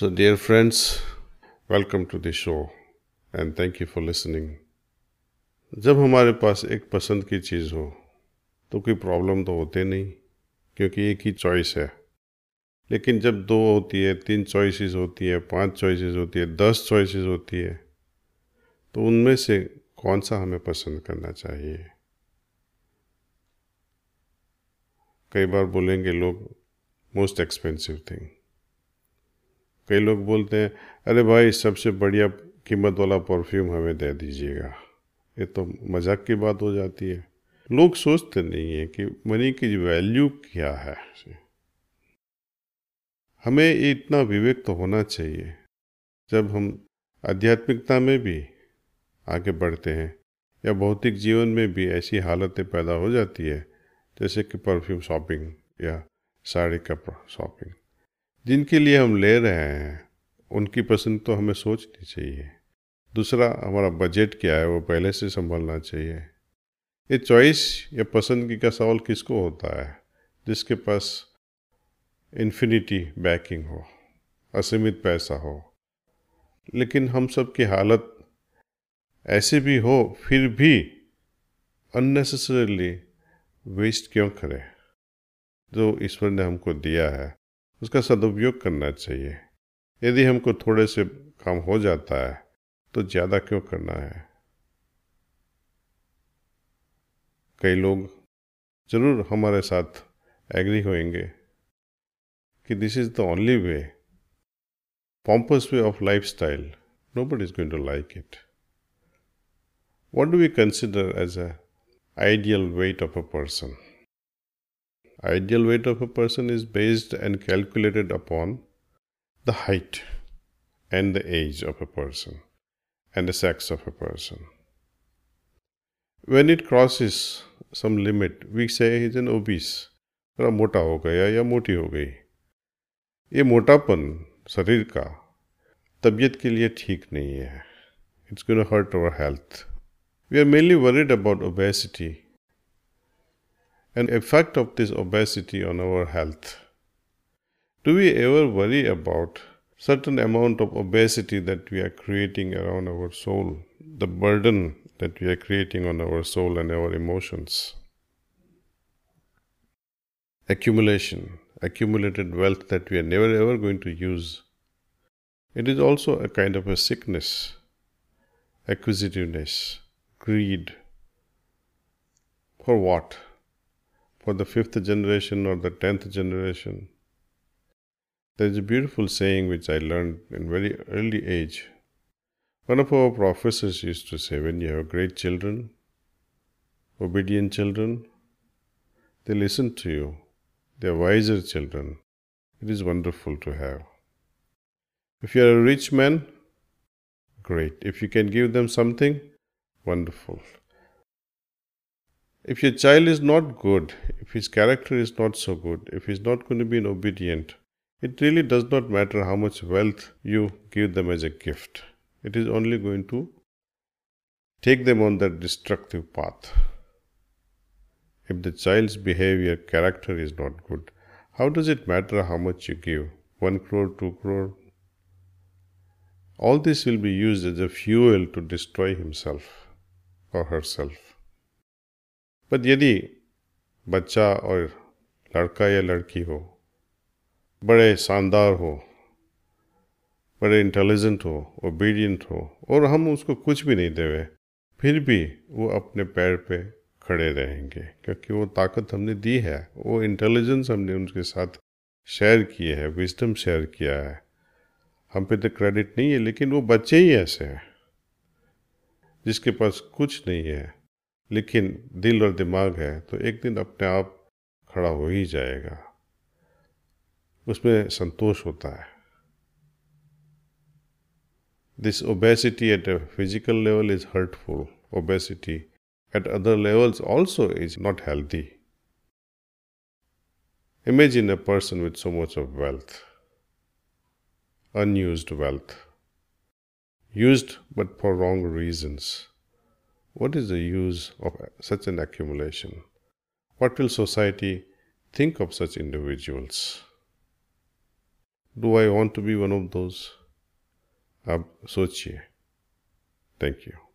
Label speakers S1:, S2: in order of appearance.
S1: So, dear friends, welcome to the show and thank you for listening. जब हमारे पास एक पसंद की चीज़ हो तो कोई प्रॉब्लम तो होते नहीं क्योंकि एक ही चॉइस है। लेकिन जब दो होती है तीन चॉइसेस होती है पाँच चॉइसेस होती है दस चॉइसेस होती है तो उनमें से कौन सा हमें पसंद करना चाहिए? कई बार बोलेंगे लोग मोस्ट एक्सपेंसिव थिंग कई लोग बोलते हैं, अरे भाई, सबसे बढ़िया कीमत वाला परफ्यूम हमें दे दीजिएगा। ये तो मज़ाक की बात हो जाती है। लोग सोचते नहीं है कि मनी की वैल्यू क्या है। हमें इतना विवेक तो होना चाहिए। जब हम आध्यात्मिकता में भी आगे बढ़ते हैं या भौतिक जीवन में भी ऐसी हालतें पैदा हो जाती है, जैसे कि परफ्यूम शॉपिंग या साड़ी का शॉपिंग जिनके लिए हम ले रहे हैं, उनकी पसंद तो हमें सोचनी चाहिए। दूसरा, हमारा बजट क्या है, वो पहले से संभालना चाहिए। ये चॉइस या पसंदगी का सवाल किसको होता है, जिसके पास इन्फिनिटी बैकिंग हो, असीमित पैसा हो। लेकिन हम सब की हालत ऐसे भी हो, फिर भी अननेसेसरली वेस्ट क्यों करें? जो ईश्वर ने हमको दिया है उसका सदुपयोग करना चाहिए। यदि हमको थोड़े से काम हो जाता है तो ज़्यादा क्यों करना है? कई लोग ज़रूर हमारे साथ एग्री होंगे कि this is the only way pompous way of life style no but is going to like it what do we consider as a ideal weight of a person Ideal weight of a person is based and calculated upon the height and the age of a person and the sex of a person. When it crosses some limit, we say he's an obese. थोड़ा मोटा हो गया या मोटी हो गई ये मोटापन शरीर का तबीयत के लिए ठीक नहीं है it's going hurt our health we are mainly worried about obesity and effect of this obesity on our health. Do we ever worry about certain amount of obesity that we are creating around our soul, the burden that we are creating on our soul and our emotions? Accumulation, accumulated wealth that we are never ever going to use. It is also a kind of a sickness, acquisitiveness, greed. For what? For the fifth generation or the tenth generation. There is a beautiful saying which I learned in very early age. One of our professors used to say, when you have great children, obedient children, they listen to you. They are wiser children. It is wonderful to have. If you are a rich man, great. If you can give them something, wonderful. If your child is not good, if his character is not so good, if he's not going to be an obedient, it really does not matter how much wealth you give them as a gift. It is only going to take them on that destructive path. If the child's behavior, character is not good, how does it matter how much you give? One crore, two crore? All this will be used as a fuel to destroy himself or herself. पर यदि बच्चा और लड़का या लड़की हो, बड़े शानदार हो, बड़े इंटेलिजेंट हो ओबीडियंट हो, और हम उसको कुछ भी नहीं देवे, फिर भी वो अपने पैर पे खड़े रहेंगे, क्योंकि वो ताकत हमने दी है, वो इंटेलिजेंस हमने उनके साथ शेयर किए है विजडम शेयर किया है। हम पे तो क्रेडिट नहीं है, लेकिन वो बच्चे ही ऐसे हैं, जिसके पास कुछ नहीं है। लेकिन दिल और दिमाग है तो एक दिन अपने आप खड़ा हो ही जाएगा। उसमें संतोष होता है। This obesity at a physical level is hurtful obesity at other levels also is not healthy Imagine a person with so much of wealth, unused wealth, used but for wrong reasons. What is the use of such an accumulation? What will society think of such individuals? Do I want to be one of those? Ab sochiye. Thank you.